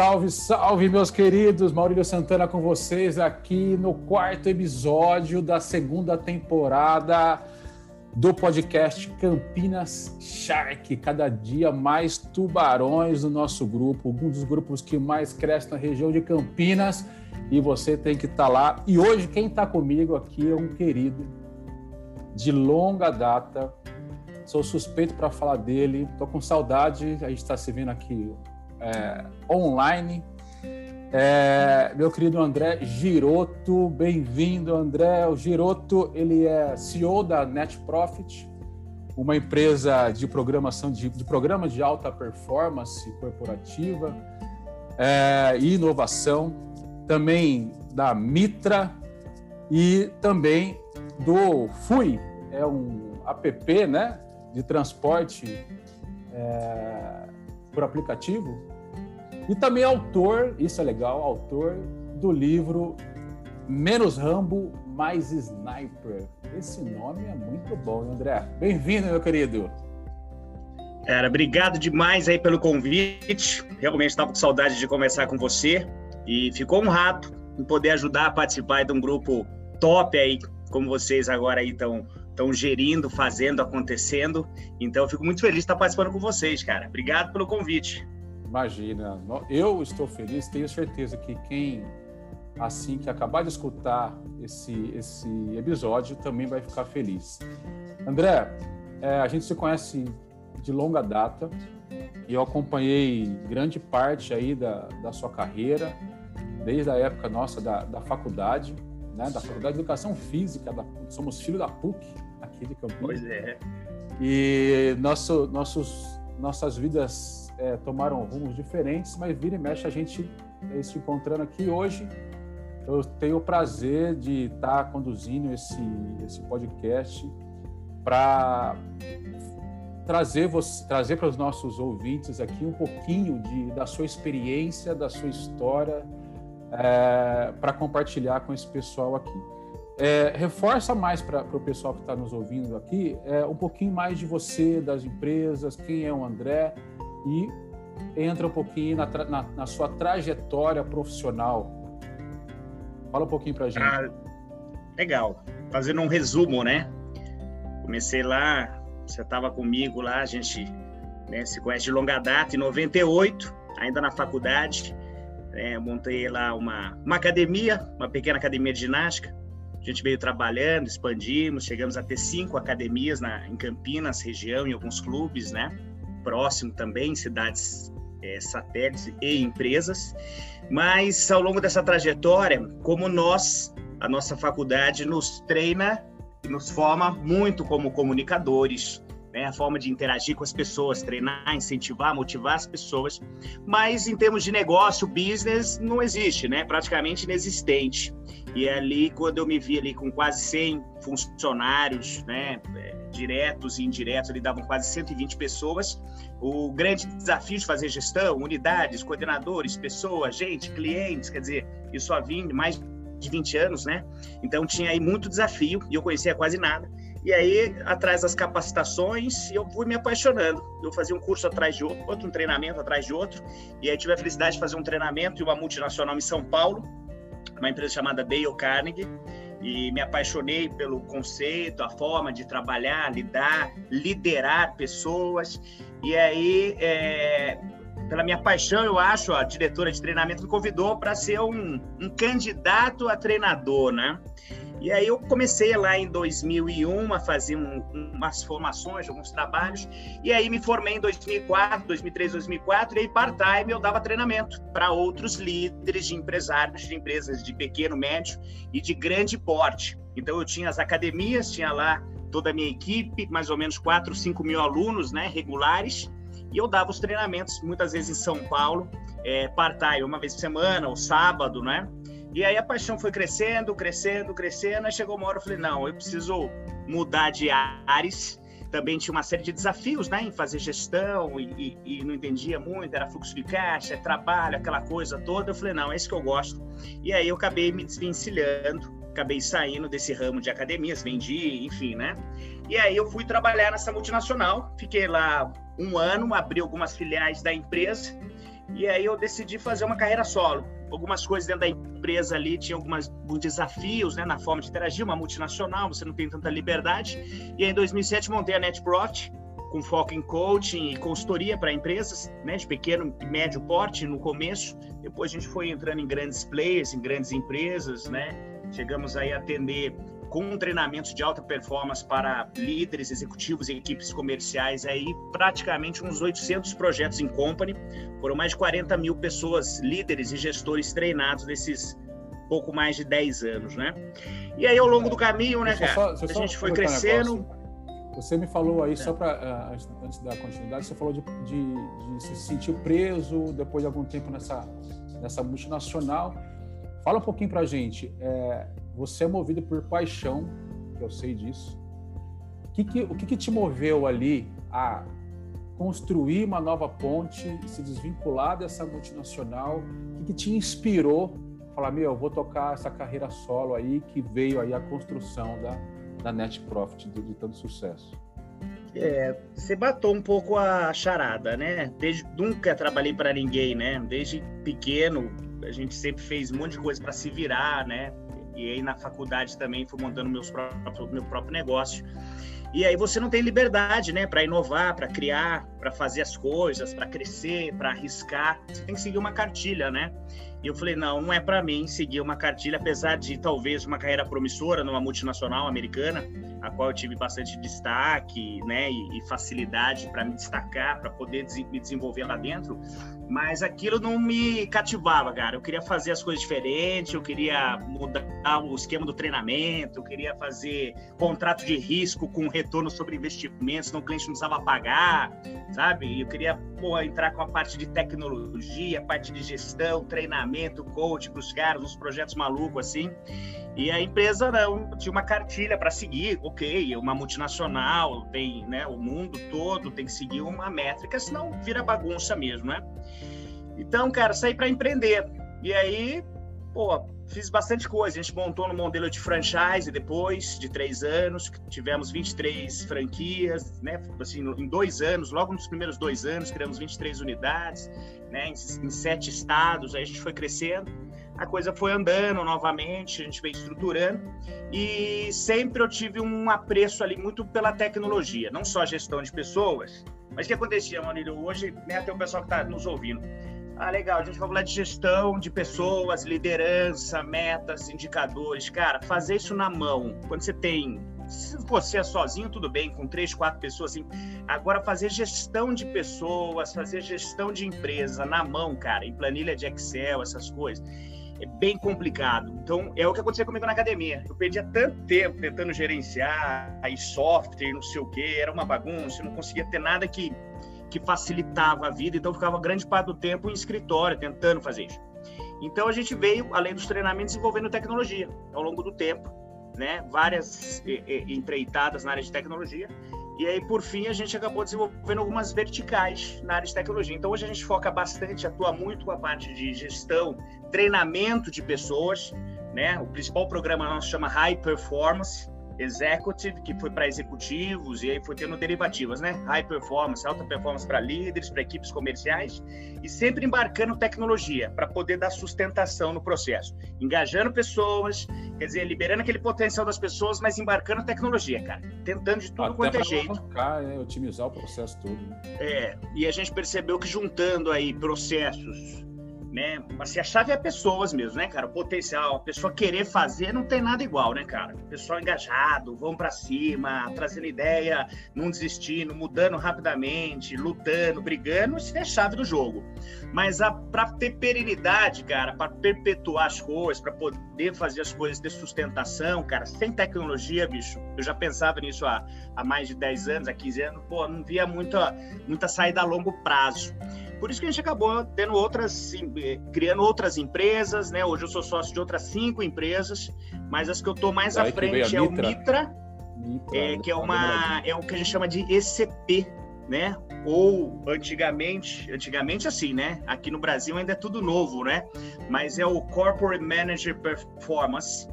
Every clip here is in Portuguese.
Salve, salve, meus queridos! Maurílio Santana com vocês aqui no quarto episódio da segunda temporada do podcast Campinas Shark. Cada dia mais tubarões no nosso grupo, um dos grupos que mais cresce na região de Campinas. E você tem que estar tá lá. E hoje, quem está comigo aqui é um querido de longa data. Sou suspeito para falar dele. Estou com saudade. A gente está se vendo aqui é, online. É, meu querido André Giroto, bem-vindo, André. O Giroto, ele é CEO da Net Profit, uma empresa de programação de, de programa de alta performance corporativa é, e inovação, também da Mitra e também do Fui, é um app, né, de transporte é, por aplicativo e também autor, isso é legal, autor do livro Menos Rambo, Mais Sniper. Esse nome é muito bom, André. Bem-vindo, meu querido. Cara, obrigado demais aí pelo convite. Realmente estava com saudade de conversar com você e ficou honrado em poder ajudar a participar de um grupo top aí, como vocês agora aí estão estão gerindo, fazendo, acontecendo. Então, eu fico muito feliz de estar participando com vocês, cara. Obrigado pelo convite. Imagina, eu estou feliz, tenho certeza que quem assim que acabar de escutar esse, esse episódio também vai ficar feliz. André, é, a gente se conhece de longa data e eu acompanhei grande parte aí da, da sua carreira, desde a época nossa da, da faculdade, né, da Faculdade de Educação Física, da, somos filho da PUC aqui de Campinas. Pois é. E nosso, nossos, nossas vidas é, tomaram rumos diferentes, mas vira e mexe a gente é, se encontrando aqui hoje. Eu tenho o prazer de estar conduzindo esse, esse podcast para trazer você, trazer para os nossos ouvintes aqui um pouquinho de, da sua experiência, da sua história, é, para compartilhar com esse pessoal aqui. É, reforça mais para o pessoal que está nos ouvindo aqui é, um pouquinho mais de você, das empresas, quem é o André, e entra um pouquinho na, na, na sua trajetória profissional. Fala um pouquinho para gente. Ah, legal. Fazendo um resumo, né? Comecei lá, você estava comigo lá, a gente né, se conhece de longa data, em 98, ainda na faculdade. É, montei lá uma, uma academia, uma pequena academia de ginástica. A gente veio trabalhando, expandimos, chegamos a ter cinco academias na, em Campinas, região, em alguns clubes, né? Próximo também, cidades é, satélites e empresas. Mas ao longo dessa trajetória, como nós, a nossa faculdade nos treina e nos forma muito como comunicadores, né? a forma de interagir com as pessoas, treinar, incentivar, motivar as pessoas. Mas em termos de negócio, business, não existe, né? praticamente inexistente. E é ali, quando eu me vi ali com quase 100 funcionários, né? É, diretos e indiretos, ali davam quase 120 pessoas. O grande desafio de fazer gestão, unidades, coordenadores, pessoas, gente, clientes, quer dizer, isso havia mais de 20 anos, né? Então tinha aí muito desafio e eu conhecia quase nada. E aí, atrás das capacitações, eu fui me apaixonando. Eu fazia um curso atrás de outro, outro um treinamento atrás de outro. E aí tive a felicidade de fazer um treinamento em uma multinacional em São Paulo, uma empresa chamada Dale Carnegie e me apaixonei pelo conceito, a forma de trabalhar, lidar, liderar pessoas. E aí, é, pela minha paixão, eu acho, a diretora de treinamento me convidou para ser um, um candidato a treinador, né? E aí eu comecei lá em 2001 a fazer um, umas formações, alguns trabalhos, e aí me formei em 2004, 2003, 2004, e aí part-time eu dava treinamento para outros líderes de empresários de empresas de pequeno, médio e de grande porte. Então eu tinha as academias, tinha lá toda a minha equipe, mais ou menos 4, 5 mil alunos né, regulares, e eu dava os treinamentos, muitas vezes em São Paulo, é, part-time, uma vez por semana, ou sábado, né? E aí a paixão foi crescendo, crescendo, crescendo. Aí chegou uma hora eu falei: não, eu preciso mudar de ares. Também tinha uma série de desafios né, em fazer gestão e, e, e não entendia muito, era fluxo de caixa, trabalho, aquela coisa toda. Eu falei: não, é isso que eu gosto. E aí eu acabei me desvencilhando, acabei saindo desse ramo de academias, vendi, enfim, né? E aí eu fui trabalhar nessa multinacional, fiquei lá um ano, abri algumas filiais da empresa E aí eu decidi fazer uma carreira solo. Algumas coisas dentro da empresa ali tinha alguns desafios, né, na forma de interagir, uma multinacional, você não tem tanta liberdade. E aí em 2007 montei a NetProfit, com foco em coaching e consultoria para empresas, né, de pequeno e médio porte no começo. Depois a gente foi entrando em grandes players, em grandes empresas, né? Chegamos aí a atender com treinamentos de alta performance para líderes, executivos e equipes comerciais aí, praticamente uns 800 projetos em company. Foram mais de 40 mil pessoas, líderes e gestores treinados nesses pouco mais de 10 anos, né? E aí, ao longo do caminho, né, cara, a gente foi crescendo. Você me falou aí, é. só para ah, antes da continuidade, você falou de, de, de, se sentir preso depois de algum tempo nessa, nessa multinacional. Fala um pouquinho para a gente. É, você é movido por paixão, eu sei disso. O que, que, o que, que te moveu ali a construir uma nova ponte, se desvincular dessa multinacional? O que, que te inspirou a falar, meu, eu vou tocar essa carreira solo aí, que veio aí a construção da, da Net Profit de, de tanto sucesso? É, você matou um pouco a charada, né? Desde nunca trabalhei para ninguém, né? Desde pequeno a gente sempre fez um monte de coisa para se virar, né? E aí na faculdade também fui montando meus próprios, meu próprio negócio. E aí você não tem liberdade, né, para inovar, para criar, para fazer as coisas, para crescer, para arriscar. Você tem que seguir uma cartilha, né? E eu falei, não, não é para mim seguir uma cartilha, apesar de talvez uma carreira promissora numa multinacional americana, a qual eu tive bastante destaque, né, e, e facilidade para me destacar, para poder des me desenvolver lá dentro, mas aquilo não me cativava, cara. Eu queria fazer as coisas diferentes, eu queria mudar o esquema do treinamento, eu queria fazer contrato de risco com retorno sobre investimentos, não o cliente não precisava pagar, sabe? Eu queria pô, entrar com a parte de tecnologia, parte de gestão, treinamento, coach para os caras, uns projetos malucos assim. E a empresa não tinha uma cartilha para seguir, ok, uma multinacional, tem, né, o mundo todo tem que seguir uma métrica, senão vira bagunça mesmo, né? Então, cara, saí para empreender. E aí, pô, fiz bastante coisa. A gente montou no modelo de franchise depois de três anos, tivemos 23 franquias, né? Assim, em dois anos, logo nos primeiros dois anos, criamos 23 unidades, né? Em, em sete estados, aí a gente foi crescendo. A coisa foi andando novamente, a gente veio estruturando e sempre eu tive um apreço ali muito pela tecnologia, não só a gestão de pessoas, mas o que acontecia, Maurílio, hoje, né, até o pessoal que está nos ouvindo, ah, legal. A gente vai falar de gestão de pessoas, liderança, metas, indicadores. Cara, fazer isso na mão. Quando você tem. Se você é sozinho, tudo bem, com três, quatro pessoas assim. Agora, fazer gestão de pessoas, fazer gestão de empresa na mão, cara, em planilha de Excel, essas coisas é bem complicado. Então, é o que aconteceu comigo na academia. Eu perdia tanto tempo tentando gerenciar aí software, não sei o quê, era uma bagunça, eu não conseguia ter nada que que facilitava a vida, então ficava grande parte do tempo em escritório, tentando fazer isso. Então a gente veio, além dos treinamentos, desenvolvendo tecnologia ao longo do tempo, né? Várias empreitadas na área de tecnologia. E aí, por fim, a gente acabou desenvolvendo algumas verticais na área de tecnologia. Então, hoje a gente foca bastante, atua muito com a parte de gestão, treinamento de pessoas, né? O principal programa nosso chama High Performance, executive, que foi para executivos, e aí foi tendo derivativas, né? High performance, alta performance para líderes, para equipes comerciais, e sempre embarcando tecnologia para poder dar sustentação no processo. Engajando pessoas, quer dizer, liberando aquele potencial das pessoas, mas embarcando tecnologia, cara. Tentando de tudo Até quanto é jeito. Alavancar, né? Otimizar o processo todo. Né? É, e a gente percebeu que juntando aí processos né? Assim, a chave é pessoas mesmo, né, cara? O potencial, a pessoa querer fazer não tem nada igual, né, cara? O pessoal engajado, vão para cima, trazendo ideia, não desistindo, mudando rapidamente, lutando, brigando, isso é a chave do jogo. Mas para ter perenidade, cara, para perpetuar as coisas, para poder fazer as coisas ter sustentação, cara, sem tecnologia, bicho, eu já pensava nisso há, há mais de 10 anos, há 15 anos, pô, não via muita, muita saída a longo prazo. Por isso que a gente acabou tendo outras, criando outras empresas, né? Hoje eu sou sócio de outras cinco empresas, mas as que eu estou mais à frente é o Mitra, Mitra é, que é uma é o que a gente chama de ECP, né? Ou antigamente, antigamente assim, né? Aqui no Brasil ainda é tudo novo, né? Mas é o Corporate Manager Performance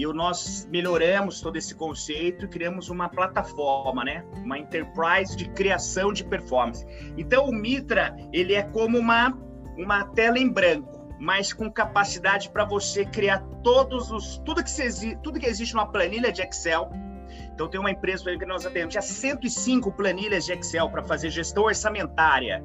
e nós melhoramos todo esse conceito e criamos uma plataforma, né? Uma enterprise de criação de performance. Então o Mitra, ele é como uma uma tela em branco, mas com capacidade para você criar todos os tudo que, se, tudo que existe numa planilha de Excel. Então tem uma empresa que nós atendemos, tinha 105 planilhas de Excel para fazer gestão orçamentária.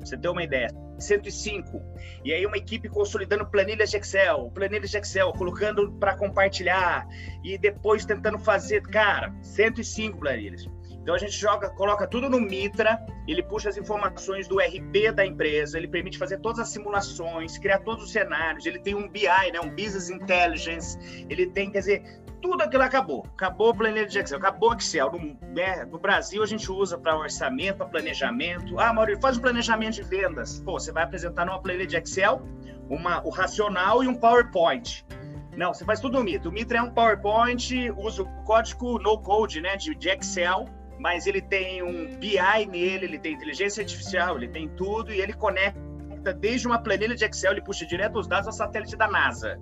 Você ter uma ideia. 105. E aí uma equipe consolidando planilhas de Excel, planilhas de Excel, colocando para compartilhar e depois tentando fazer, cara, 105 planilhas. Então a gente joga, coloca tudo no Mitra, ele puxa as informações do RP da empresa, ele permite fazer todas as simulações, criar todos os cenários, ele tem um BI, né, um Business Intelligence, ele tem, quer dizer, tudo aquilo acabou. Acabou o planilha de Excel, acabou o Excel. No, né, no Brasil a gente usa para orçamento, para planejamento. Ah, Maurício, faz um planejamento de vendas. Pô, você vai apresentar numa planilha de Excel uma, o racional e um PowerPoint. Não, você faz tudo no Mitra. O Mitra é um PowerPoint, usa o código no code, né, de, de Excel mas ele tem um BI nele, ele tem inteligência artificial, ele tem tudo e ele conecta desde uma planilha de Excel, ele puxa direto os dados ao satélite da NASA.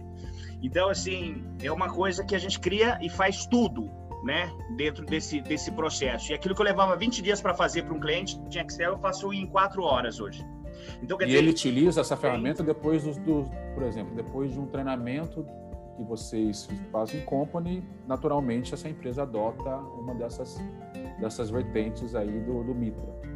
Então, assim, é uma coisa que a gente cria e faz tudo, né, dentro desse, desse processo. E aquilo que eu levava 20 dias para fazer para um cliente de Excel, eu faço em 4 horas hoje. Então, e dizer, ele utiliza essa ferramenta depois do, do, por exemplo, depois de um treinamento que vocês fazem em company, naturalmente essa empresa adota uma dessas, dessas vertentes aí do, do Mitra.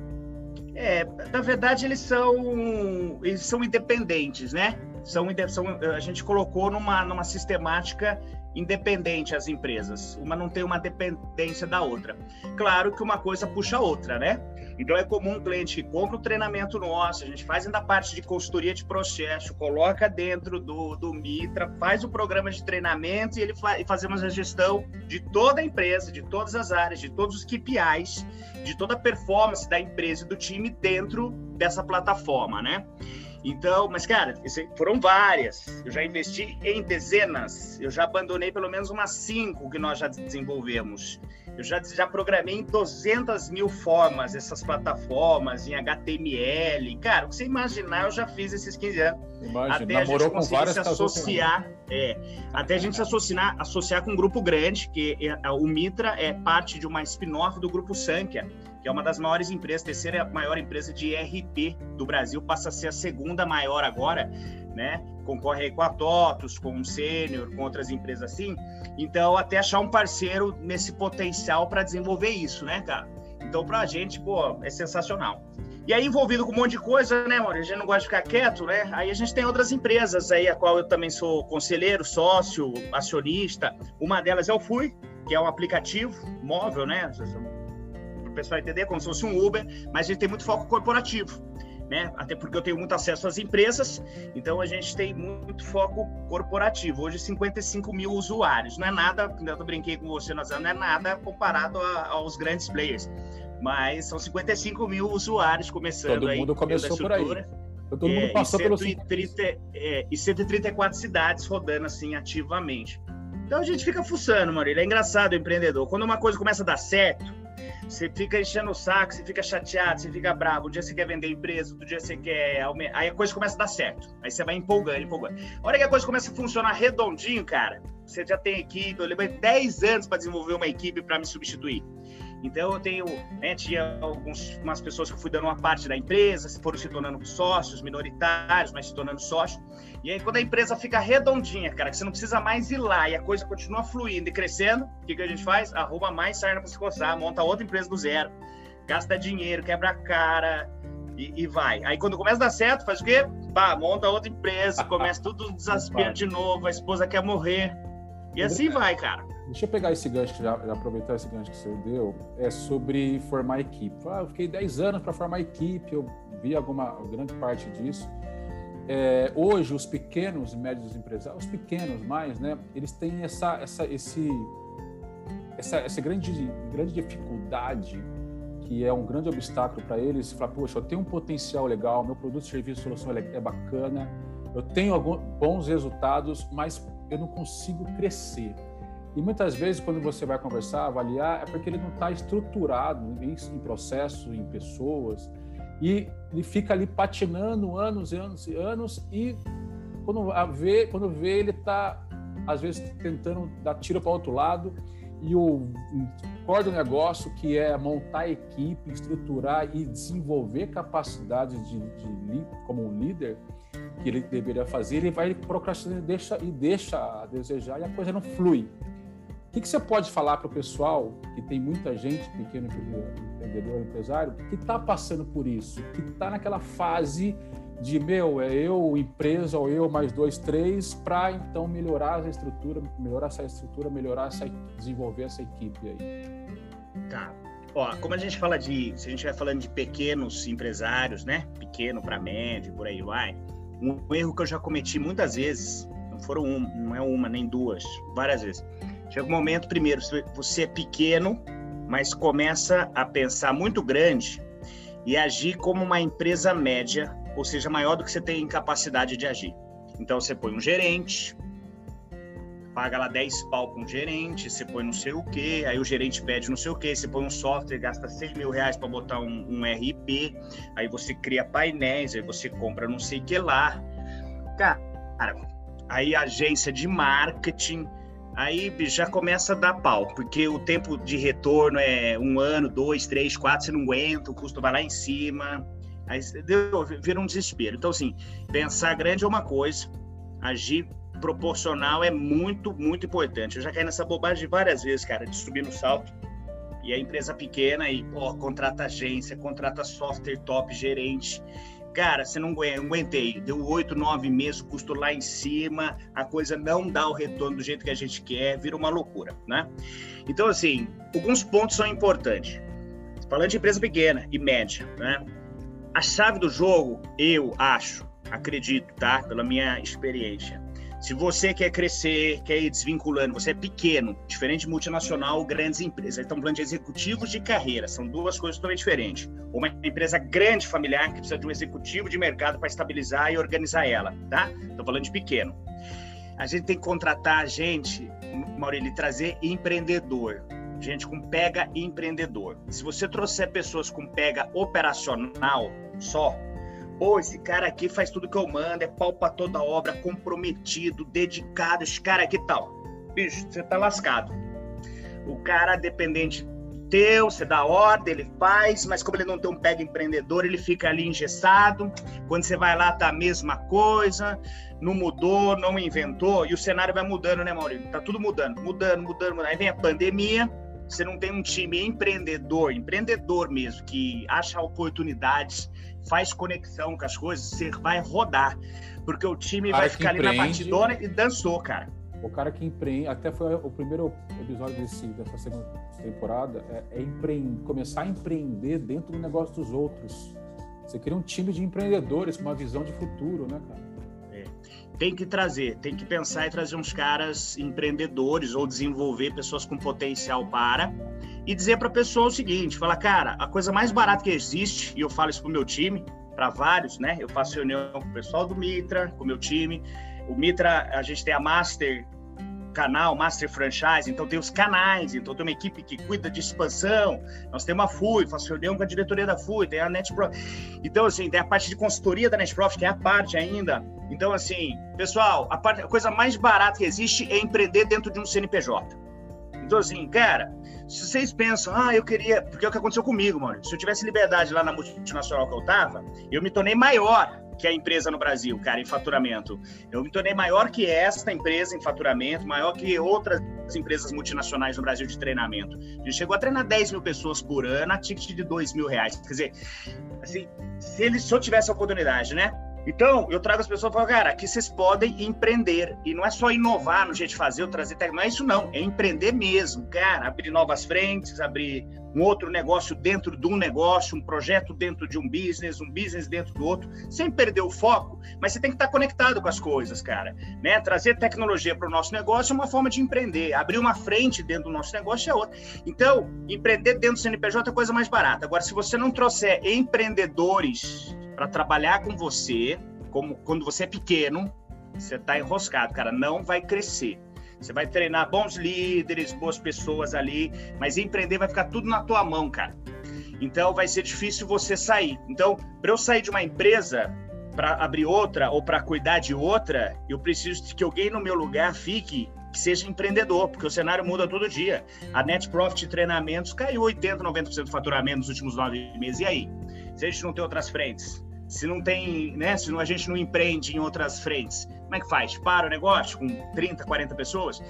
É, na verdade eles são eles são independentes, né? São, são a gente colocou numa numa sistemática independente as empresas. Uma não tem uma dependência da outra. Claro que uma coisa puxa a outra, né? Então é comum um cliente que compra o treinamento nosso, a gente faz ainda parte de consultoria de processo, coloca dentro do, do Mitra, faz o programa de treinamento e ele fa e fazemos a gestão de toda a empresa, de todas as áreas, de todos os KPIs, de toda a performance da empresa e do time dentro dessa plataforma, né? Então, mas cara, foram várias. Eu já investi em dezenas. Eu já abandonei pelo menos umas cinco que nós já desenvolvemos. Eu já, já programei em 200 mil formas essas plataformas, em HTML. Cara, o que você imaginar, eu já fiz esses 15 anos. Imagina, até a gente conseguir se associar, é, até a gente se associar, associar com um grupo grande, que é, o Mitra é parte de uma spin-off do grupo Sankia, que é uma das maiores empresas, terceira maior empresa de ERP do Brasil, passa a ser a segunda maior agora, né? Concorre com a TOTUS, com o Sênior, com outras empresas assim. Então, até achar um parceiro nesse potencial para desenvolver isso, né, cara? Então, para a gente, pô, é sensacional. E aí, envolvido com um monte de coisa, né, Maurício? A gente não gosta de ficar quieto, né? Aí a gente tem outras empresas aí, a qual eu também sou conselheiro, sócio, acionista. Uma delas é o Fui, que é um aplicativo móvel, né? Pessoal entender, como se fosse um Uber, mas a gente tem muito foco corporativo né? Até porque eu tenho muito acesso às empresas, então a gente tem muito foco corporativo. Hoje, 55 mil usuários. Não é nada, eu brinquei com você, não é nada comparado a, aos grandes players. Mas são 55 mil usuários começando Todo aí. Todo mundo começou por aí. Todo mundo é, passou e 130, pelo... é, e 134 cidades rodando assim ativamente. Então a gente fica fuçando, Maurílio. É engraçado o empreendedor. Quando uma coisa começa a dar certo, você fica enchendo o saco, você fica chateado, você fica bravo. Um dia você quer vender empresa, outro dia você quer. Aí a coisa começa a dar certo. Aí você vai empolgando, empolgando. A hora que a coisa começa a funcionar redondinho, cara, você já tem equipe. Eu levei 10 anos para desenvolver uma equipe para me substituir. Então eu tenho, né, tinha algumas pessoas que eu fui dando uma parte da empresa, foram se tornando sócios minoritários, mas se tornando sócios. E aí quando a empresa fica redondinha, cara, que você não precisa mais ir lá e a coisa continua fluindo e crescendo, o que, que a gente faz? Arruma mais sarna para se coçar, monta outra empresa do zero, gasta dinheiro, quebra a cara, e, e, vai. Aí quando começa a dar certo, faz o quê? Pá, monta outra empresa, começa tudo desespero de novo, a esposa quer morrer. E assim vai, cara. Deixa eu pegar esse gancho, já, já aproveitar esse gancho que você deu, é sobre formar equipe. Ah, eu fiquei 10 anos para formar equipe, eu vi alguma grande parte disso. É, hoje, os pequenos e médios empresários, os pequenos mais, né, eles têm essa, essa, esse, essa, essa grande, grande dificuldade, que é um grande obstáculo para eles, falar, poxa, eu tenho um potencial legal, meu produto, serviço, solução é bacana, eu tenho alguns bons resultados, mas eu não consigo crescer. E muitas vezes, quando você vai conversar, avaliar, é porque ele não está estruturado em, em processos, em pessoas, e ele fica ali patinando anos e anos e anos, e quando vê, quando vê ele está, às vezes, tentando dar tiro para outro lado, e o core do negócio, que é montar equipe, estruturar e desenvolver capacidades de, de como líder, que ele deveria fazer, ele vai procrastinando e deixa, e deixa a desejar e a coisa não flui. O que, que você pode falar para o pessoal, que tem muita gente, pequeno empreendedor, empresário, que está passando por isso, que está naquela fase de meu, é eu, empresa, ou eu mais dois, três, para então melhorar a estrutura, melhorar essa estrutura, melhorar essa, desenvolver essa equipe aí. Tá. Ó, como a gente fala de, se a gente vai falando de pequenos empresários, né? Pequeno para médio, por aí vai. Um erro que eu já cometi muitas vezes, não foram um, não é uma nem duas, várias vezes. Chega um momento, primeiro, você é pequeno, mas começa a pensar muito grande e agir como uma empresa média ou seja, maior do que você tem capacidade de agir. Então você põe um gerente, paga lá 10 pau com um gerente, você põe não sei o que, aí o gerente pede não sei o que, você põe um software, gasta 100 mil reais para botar um, um, RP, aí você cria painéis, aí você compra não sei o que lá. Cara, aí agência de marketing, aí já começa a dar pau, porque o tempo de retorno é um ano, dois, três, quatro, você não aguenta, o custo vai lá em cima. Aí deu, vira um desespero. Então, assim, pensar grande é uma coisa, agir proporcional é muito, muito importante. Eu já caí nessa bobagem várias vezes, cara, de subir no salto. E a empresa pequena e, pô, contrata agência, contrata software top, gerente. Cara, você não aguentei. Deu oito, nove meses, o custo lá em cima, a coisa não dá o retorno do jeito que a gente quer, vira uma loucura, né? Então, assim, alguns pontos são importantes. Falando de empresa pequena e média, né? A chave do jogo, eu acho, acredito, tá? Pela minha experiência. Se você quer crescer, quer ir desvinculando, você é pequeno, diferente de multinacional, grandes empresas. Estamos falando de executivos de carreira, são duas coisas totalmente diferentes. Uma empresa grande, familiar, que precisa de um executivo de mercado para estabilizar e organizar ela, tá? Estou falando de pequeno. A gente tem que contratar gente, Maurílio, trazer empreendedor gente com pega empreendedor. Se você trouxer pessoas com pega operacional só, pô, esse cara aqui faz tudo que eu mando, é pau pra toda obra, comprometido, dedicado, esse cara aqui tal. Bicho, você tá lascado. O cara dependente teu, você dá ordem, ele faz, mas como ele não tem um pega empreendedor, ele fica ali engessado. Quando você vai lá, tá a mesma coisa, não mudou, não inventou, e o cenário vai mudando, né, Maurício? Tá tudo mudando, mudando, mudando, mudando. Aí vem a pandemia, você não tem um time empreendedor, empreendedor mesmo, que acha oportunidades, faz conexão com as coisas, você vai rodar. Porque o time vai ficar ali na partidona e dançou, cara. O cara que empreende, até foi o primeiro episódio desse, dessa segunda temporada, é, é empreender, começar a empreender dentro do negócio dos outros. Você cria um time de empreendedores com uma visão de futuro, né, cara? Tem que trazer, tem que pensar e trazer uns caras empreendedores ou desenvolver pessoas com potencial para e dizer para a pessoa o seguinte, fala, cara, a coisa mais barata que existe, e eu falo isso pro meu time, para vários, né? Eu faço reunião com o pessoal do Mitra, com o meu time. O Mitra, a gente tem a Master canal Master Franchise, então tem os canais, então tem uma equipe que cuida de expansão, nós temos a FUI, faço reunião com a diretoria da FUI, tem a NetProf. Então, assim, tem a parte de consultoria da NetProf, que é a parte ainda. Então, assim, pessoal, a, parte, a coisa mais barata que existe é empreender dentro de um CNPJ. Então, assim, cara, se vocês pensam, ah, eu queria. Porque é o que aconteceu comigo, mano. Se eu tivesse liberdade lá na multinacional que eu tava, eu me tornei maior que a empresa no Brasil, cara, em faturamento. Eu me tornei maior que esta empresa em faturamento, maior que outras empresas multinacionais no Brasil de treinamento. A gente chegou a treinar 10 mil pessoas por ano a ticket de 2 mil reais. Quer dizer, assim, se, ele, se eu tivesse a oportunidade, né? Então, eu trago as pessoas e falo, cara, aqui vocês podem empreender. E não é só inovar no jeito de fazer, ou trazer tecnologia, não é isso não. É empreender mesmo, cara. Abrir novas frentes, abrir um outro negócio dentro de um negócio, um projeto dentro de um business, um business dentro do outro, sem perder o foco, mas você tem que estar conectado com as coisas, cara. Né? Trazer tecnologia para o nosso negócio é uma forma de empreender. Abrir uma frente dentro do nosso negócio é outra. Então, empreender dentro do CNPJ é coisa mais barata. Agora, se você não trouxer empreendedores para trabalhar com você, como quando você é pequeno, você está enroscado, cara, não vai crescer. Você vai treinar bons líderes, boas pessoas ali, mas empreender vai ficar tudo na tua mão, cara. Então vai ser difícil você sair. Então, para eu sair de uma empresa para abrir outra ou para cuidar de outra, eu preciso que alguém no meu lugar fique que seja empreendedor, porque o cenário muda todo dia. A Net Profit Treinamentos caiu 80%, 90% do faturamento nos últimos nove meses. E aí? Se a gente não tem outras frentes, se não tem, né, se a gente não empreende em outras frentes, como é que faz? Para o negócio com 30, 40 pessoas?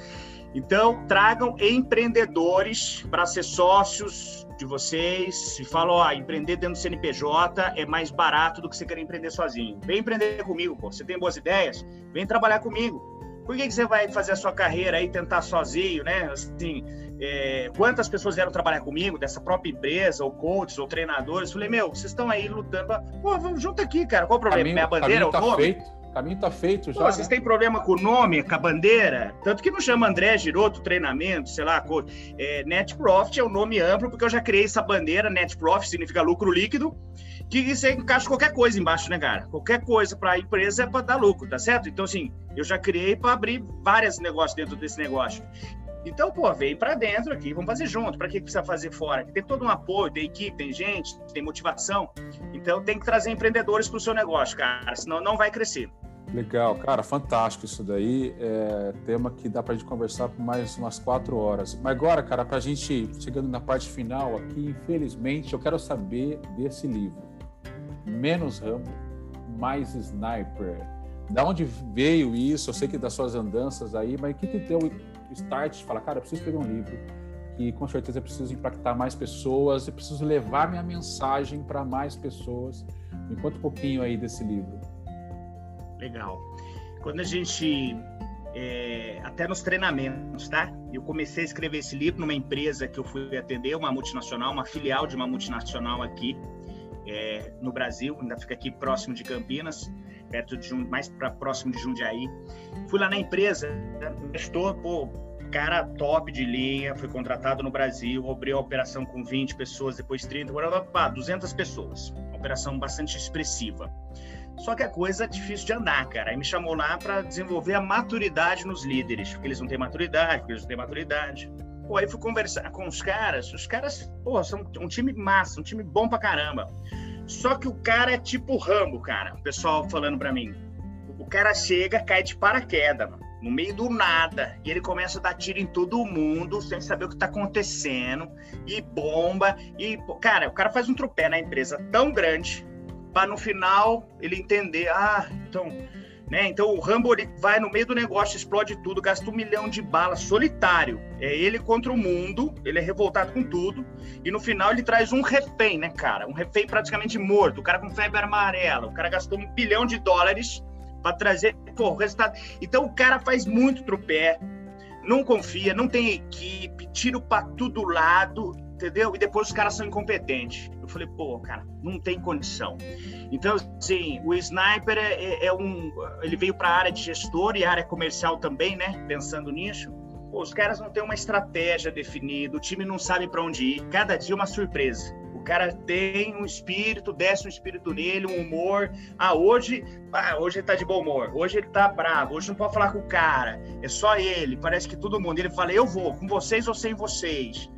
Então, tragam empreendedores para ser sócios de vocês. Se falam, ó, empreender dentro do CNPJ é mais barato do que você querer empreender sozinho. Vem empreender comigo, pô. Você tem boas ideias? Vem trabalhar comigo. Por que, que você vai fazer a sua carreira aí, tentar sozinho, né? Assim, é, quantas pessoas vieram trabalhar comigo, dessa própria empresa, ou coaches, ou treinadores? Falei, meu, vocês estão aí lutando. Pra... Pô, vamos junto aqui, cara. Qual o problema? Caminho, Minha bandeira, tá o nome? Feito caminho tá feito já. Pô, vocês né? têm problema com o nome, com a bandeira? Tanto que não chama André Giroto treinamento, sei lá, é, Net Profit é um nome amplo, porque eu já criei essa bandeira, Net Profit significa lucro líquido, que você encaixa qualquer coisa embaixo, né, cara? Qualquer coisa para a empresa é para dar lucro, tá certo? Então, assim, eu já criei para abrir vários negócios dentro desse negócio. Então, pô, vem para dentro aqui, vamos fazer junto. Para que precisa fazer fora? Tem todo um apoio, tem equipe, tem gente, tem motivação. Então, tem que trazer empreendedores para o seu negócio, cara, senão não vai crescer. Legal, cara, fantástico isso daí. É tema que dá para a gente conversar por mais umas quatro horas. Mas agora, cara, para a gente chegando na parte final aqui, infelizmente, eu quero saber desse livro. Menos Rambo, mais Sniper. Da onde veio isso? Eu sei que das suas andanças aí, mas o que, que deu start de falar, cara, eu preciso escrever um livro que com certeza eu preciso impactar mais pessoas, eu preciso levar minha mensagem para mais pessoas. Me conta um pouquinho aí desse livro. Legal. Quando a gente. É, até nos treinamentos, tá? Eu comecei a escrever esse livro numa empresa que eu fui atender, uma multinacional, uma filial de uma multinacional aqui é, no Brasil, ainda fica aqui próximo de Campinas, perto de mais para próximo de Jundiaí. Fui lá na empresa, estou, pô, cara top de linha, fui contratado no Brasil, abri a operação com 20 pessoas, depois 30, agora pá, 200 pessoas. Uma operação bastante expressiva. Só que a coisa é difícil de andar, cara. Aí me chamou lá para desenvolver a maturidade nos líderes, porque eles não têm maturidade, porque eles não têm maturidade. Pô, aí fui conversar com os caras, os caras, pô, são um time massa, um time bom pra caramba. Só que o cara é tipo Rambo, cara. O pessoal falando pra mim. O cara chega, cai de paraquedas, mano, no meio do nada, e ele começa a dar tiro em todo mundo, sem saber o que tá acontecendo, e bomba, e, cara, o cara faz um tropé na empresa tão grande, para no final ele entender, ah, então, né? Então o Rambo ele vai no meio do negócio, explode tudo, gasta um milhão de balas solitário. É ele contra o mundo, ele é revoltado com tudo, e no final ele traz um refém, né, cara? Um refém praticamente morto, o cara com febre amarela, o cara gastou um bilhão de dólares para trazer pô, o resultado. Então o cara faz muito tropé, não confia, não tem equipe, tiro para todo lado entendeu? E depois os caras são incompetentes. Eu falei, pô, cara, não tem condição. Então, assim, o Sniper é, é, é um. Ele veio para a área de gestor e área comercial também, né? Pensando nisso. Pô, os caras não têm uma estratégia definida, o time não sabe para onde ir. Cada dia é uma surpresa. O cara tem um espírito, desce um espírito nele, um humor. Ah, hoje, ah, hoje ele tá de bom humor, hoje ele tá bravo, hoje não pode falar com o cara, é só ele, parece que todo mundo. Ele fala, eu vou, com vocês ou sem vocês.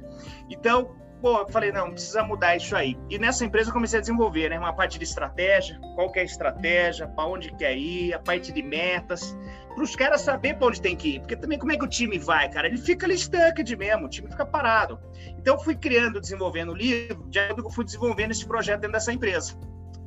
Então, pô, eu falei, não, precisa mudar isso aí. E nessa empresa eu comecei a desenvolver, né, uma parte de estratégia, qual que é a estratégia, para onde quer ir, a parte de metas, para os caras saber para onde tem que ir. Porque também como é que o time vai, cara? Ele fica ali stuck mesmo, o time fica parado. Então eu fui criando, desenvolvendo o livro, de eu fui desenvolvendo esse projeto dentro dessa empresa.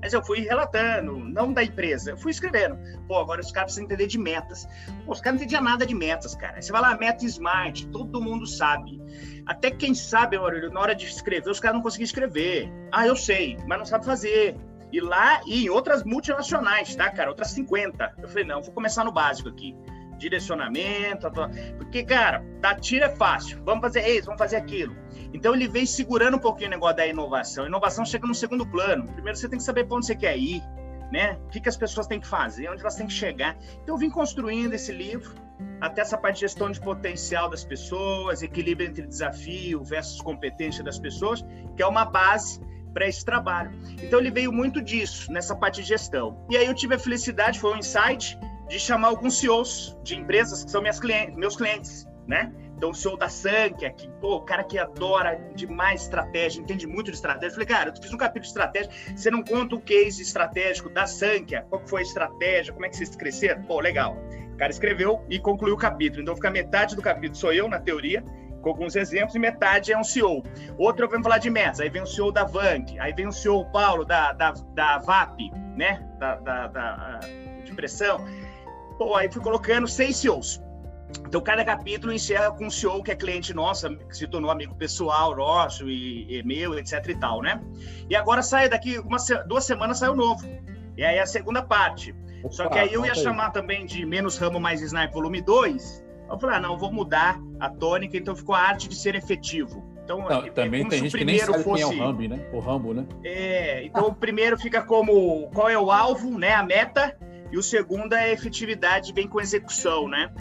Mas eu fui relatando, não da empresa, eu fui escrevendo. Pô, agora os caras precisam entender de metas. Pô, os caras não entendiam nada de metas, cara. Você vai lá, meta smart, todo mundo sabe. Até quem sabe, Maurílio, na hora de escrever, os caras não conseguiam escrever. Ah, eu sei, mas não sabe fazer. E lá e em outras multinacionais, tá, cara? Outras 50. Eu falei, não, vou começar no básico aqui. Direcionamento, porque, cara, dar tiro é fácil. Vamos fazer isso, vamos fazer aquilo então ele vem segurando um pouquinho o negócio da inovação. A inovação chega no segundo plano. Primeiro você tem que saber para onde você quer ir, né? O que, que as pessoas têm que fazer, onde elas têm que chegar. Então eu vim construindo esse livro até essa parte de gestão de potencial das pessoas, equilíbrio entre desafio versus competência das pessoas, que é uma base para esse trabalho. Então ele veio muito disso, nessa parte de gestão. E aí eu tive a felicidade, foi um insight, de chamar alguns CEOs de empresas que são minhas clientes, meus clientes, né? Então, o CEO da Sankia, que, pô, o cara que adora demais estratégia, entende muito de estratégia. Eu falei, cara, eu fiz um capítulo de estratégia, você não conta o case estratégico da Sankia, qual foi a estratégia, como é que vocês cresceram? Pô, legal. cara escreveu e concluiu o capítulo. Então fica metade do capítulo sou eu, na teoria, com alguns exemplos, e metade é um CEO. Outro eu venho falar de metas, aí vem o CEO da Vank, aí vem o CEO Paulo da, da, da VAP, né? Da, da, da, de. Pô, aí fui colocando seis CEOs. Então, cada capítulo encerra com um CEO que é cliente nosso, que se tornou amigo pessoal nosso e, e meu, etc e tal, né? E agora sai daqui uma, duas semanas sai o novo. E aí a segunda parte. Opa, Só que aí eu ia chamar aí. também de Menos Ramo Mais Snipe Volume 2. Eu falei, ah, não, vou mudar a tônica, então ficou a arte de ser efetivo. Então, não, é, também tem gente que nem sabe fosse... quem é o Rambo, né? O Rambo, né? É, então o primeiro fica como qual é o alvo, né? A meta, e o segundo é a efetividade, vem com execução, né?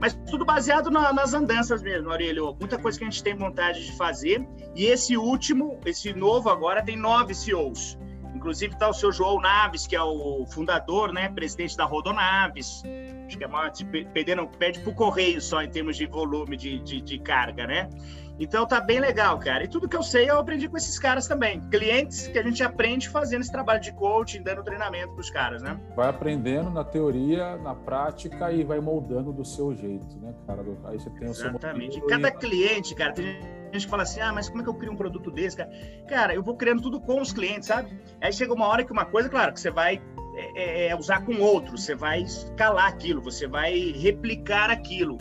Mas tudo baseado na, nas andanças mesmo, Aurélio. Muita coisa que a gente tem vontade de fazer. E esse último, esse novo agora, tem nove CEOs. Inclusive está o seu João Naves, que é o fundador, né, presidente da Rodonaves. Acho que é maior, perdendo, perde para o Correio só em termos de volume de, de, de carga, né? Então tá bem legal, cara. E tudo que eu sei eu aprendi com esses caras também. Clientes que a gente aprende fazendo esse trabalho de coaching, dando treinamento para os caras, né? Vai aprendendo na teoria, na prática e vai moldando do seu jeito, né, cara? Aí você tem o seu Exatamente. E cada cliente, cara, tem gente que fala assim: ah, mas como é que eu crio um produto desse, cara? Cara, eu vou criando tudo com os clientes, sabe? Aí chega uma hora que uma coisa, claro, que você vai é, é, é usar com outro, você vai escalar aquilo, você vai replicar aquilo.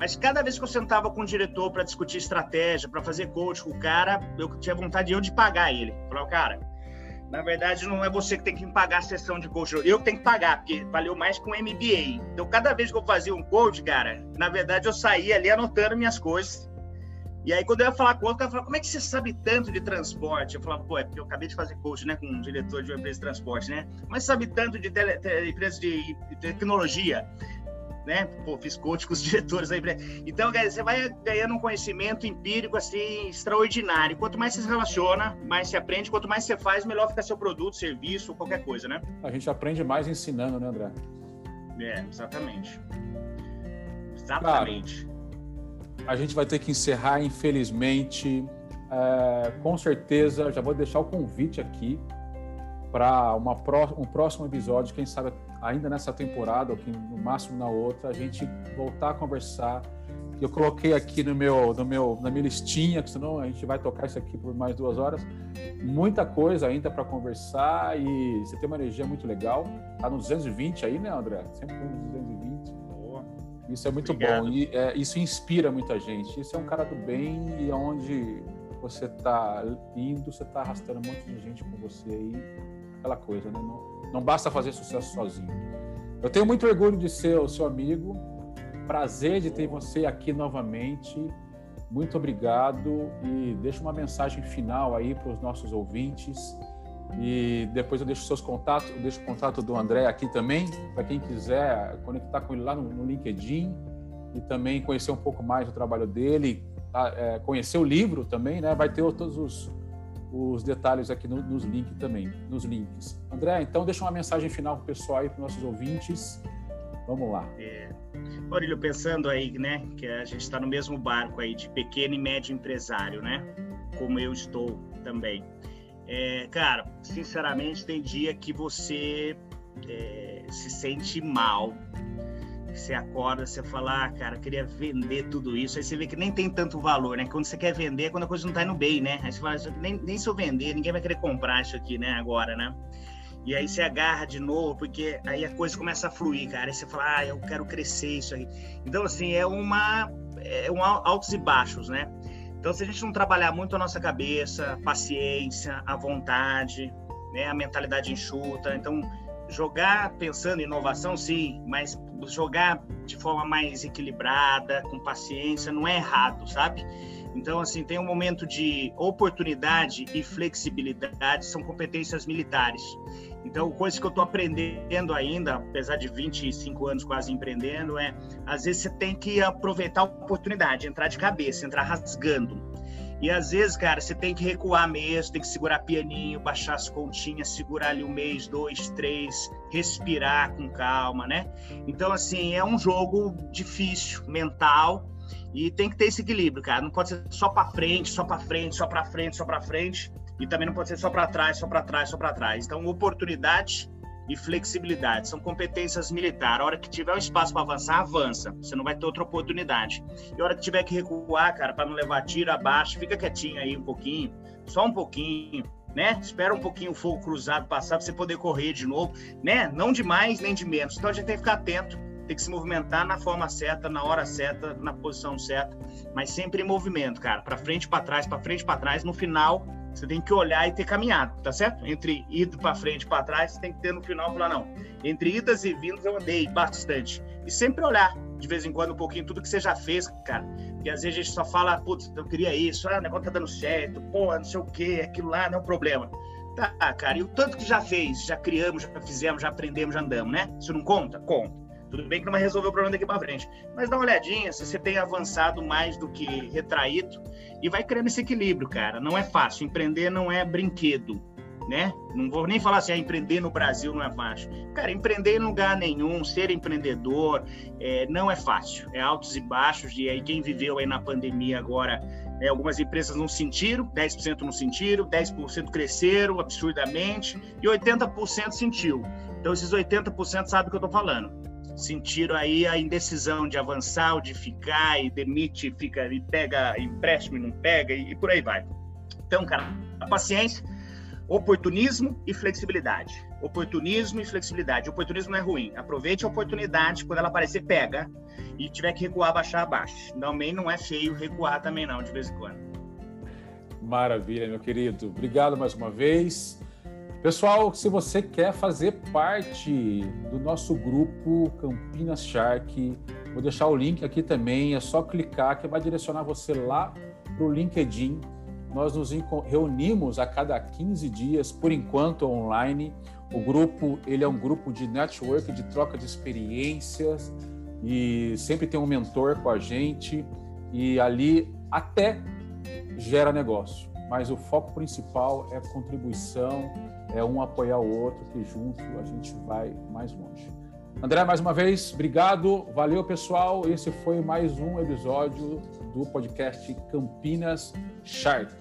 Mas cada vez que eu sentava com o diretor para discutir estratégia, para fazer coach com o cara, eu tinha vontade eu de pagar ele. Falava, cara, na verdade não é você que tem que pagar a sessão de coach, eu tenho que pagar, porque valeu mais um MBA. Então, cada vez que eu fazia um coach, cara, na verdade eu saía ali anotando minhas coisas. E aí, quando eu ia falar com outro, o cara como é que você sabe tanto de transporte? Eu falava, pô, é porque eu acabei de fazer coach, né, com um diretor de uma empresa de transporte, né? Mas sabe tanto de, tele, tele, empresa de, de tecnologia? Né? Pô, fiz coach com os diretores aí. Então, você vai ganhando um conhecimento empírico assim extraordinário. Quanto mais você se relaciona, mais você aprende. Quanto mais você faz, melhor fica seu produto, serviço, qualquer coisa, né? A gente aprende mais ensinando, né, André? É, exatamente. Exatamente. a gente vai ter que encerrar, infelizmente. É, com certeza, já vou deixar o convite aqui para um próximo episódio, quem sabe ainda nessa temporada, ou que no máximo na outra, a gente voltar a conversar. Eu coloquei aqui no meu, no meu, na minha listinha, que senão a gente vai tocar isso aqui por mais duas horas. Muita coisa ainda para conversar e você tem uma energia muito legal. Tá no 220 aí, né, André? Sempre no 220. Boa. Isso é muito Obrigado. bom e é, isso inspira muita gente. Isso é um cara do bem e aonde você está indo, você está arrastando um monte de gente com você aí. Aquela coisa, né? Não, não basta fazer sucesso sozinho. Eu tenho muito orgulho de ser o seu amigo. Prazer de ter você aqui novamente. Muito obrigado e deixa uma mensagem final aí para os nossos ouvintes. E depois eu deixo seus contatos, eu deixo o contato do André aqui também, para quem quiser conectar com ele lá no, no, LinkedIn e também conhecer um pouco mais do trabalho dele, tá? é, conhecer o livro também, né? Vai ter todos os, os detalhes aqui no, nos links também, nos links. André, então deixa uma mensagem final para o pessoal aí, para os nossos ouvintes. Vamos lá. É. Maurílio, pensando aí, né, que a gente está no mesmo barco aí de pequeno e médio empresário, né, como eu estou também. É, cara, sinceramente, tem dia que você é, se sente mal você acorda, você fala, ah, cara, queria vender tudo isso. Aí você vê que nem tem tanto valor, né? Quando você quer vender, é quando a coisa não tá indo bem, né? Aí você fala, nem, nem se eu vender, ninguém vai querer comprar isso aqui, né, agora, né? E aí você agarra de novo, porque aí a coisa começa a fluir, cara. Aí você fala, ah, eu quero crescer isso aí. Então, assim, é uma. É um altos e baixos, né? Então, se a gente não trabalhar muito a nossa cabeça, paciência, a vontade, né, a mentalidade enxuta, então jogar pensando em inovação, sim, mas jogar de forma mais equilibrada, com paciência, não é errado, sabe? Então, assim, tem um momento de oportunidade e flexibilidade, são competências militares. Então, coisa que eu estou aprendendo ainda, apesar de 25 anos quase empreendendo, é às vezes você tem que aproveitar a oportunidade, entrar de cabeça, entrar rasgando. E às vezes, cara, você tem que recuar mesmo, tem que segurar pianinho, baixar as continhas, segurar ali um mês, dois, três, respirar com calma, né? Então, assim, é um jogo difícil, mental, e tem que ter esse equilíbrio, cara. Não pode ser só para frente, só para frente, só para frente, só para frente, e também não pode ser só para trás, só para trás, só para trás. Então, oportunidade e flexibilidade. São competências militares. A hora que tiver um espaço para avançar, avança. Você não vai ter outra oportunidade. E a hora que tiver que recuar, cara, para não levar tiro abaixo, fica quietinho aí um pouquinho, só um pouquinho, né? Espera um pouquinho o fogo cruzado passar para você poder correr de novo, né? Não de mais nem de menos. Então a gente tem que ficar atento, tem que se movimentar na forma certa, na hora certa, na posição certa, mas sempre em movimento, cara, para frente, para trás, para frente, para trás. No final, você tem que olhar e ter caminhado, tá certo? Entre ido para frente e para trás, você tem que ter no final falar, não. Entre idas e vindas eu andei bastante. E sempre olhar, de vez em quando, um pouquinho, tudo que você já fez, cara. Porque às vezes a gente só fala, putz, eu queria isso, ah, o negócio tá dando certo, pô, não sei o quê, aquilo lá não é um problema. Tá, cara, e o tanto que já fez, já criamos, já fizemos, já aprendemos, já andamos, né? Isso não conta? Conta. Tudo bem que não vai resolver o problema daqui para frente. Mas dá uma olhadinha se você tem avançado mais do que retraído e vai criando esse equilíbrio, cara. Não é fácil. Empreender não é brinquedo, né? Não vou nem falar assim, ah, empreender no Brasil não é fácil. Cara, empreender em lugar nenhum, ser empreendedor, é, não é fácil. É altos e baixos. E aí quem viveu aí na pandemia agora é, algumas empresas não sentiram, 10% não sentiram, 10% cresceram absurdamente e 80% sentiu. Então, esses 80% sabem o que eu estou falando sentiram aí a indecisão de avançar ou de ficar e demite, fica e pega empréstimo e não pega e, e por aí vai. Então, cara, paciência, oportunismo e flexibilidade. Oportunismo e flexibilidade. Oportunismo não é ruim. Aproveite a oportunidade, quando ela aparecer, pega. E tiver que recuar, baixar, abaixa. Também não é feio recuar também não, de vez em quando. Maravilha, meu querido. Obrigado mais uma vez. Pessoal, se você quer fazer parte do nosso grupo Campinas Shark, vou deixar o link aqui também, é só clicar que vai direcionar você lá para o LinkedIn. Nós nos reunimos a cada 15 dias, por enquanto online. O grupo ele é um grupo de network, de troca de experiências e sempre tem um mentor com a gente e ali até gera negócio. Mas o foco principal é contribuição, é um apoiar o outro, que junto a gente vai mais longe. André, mais uma vez, obrigado, valeu pessoal. Esse foi mais um episódio do podcast Campinas Shark.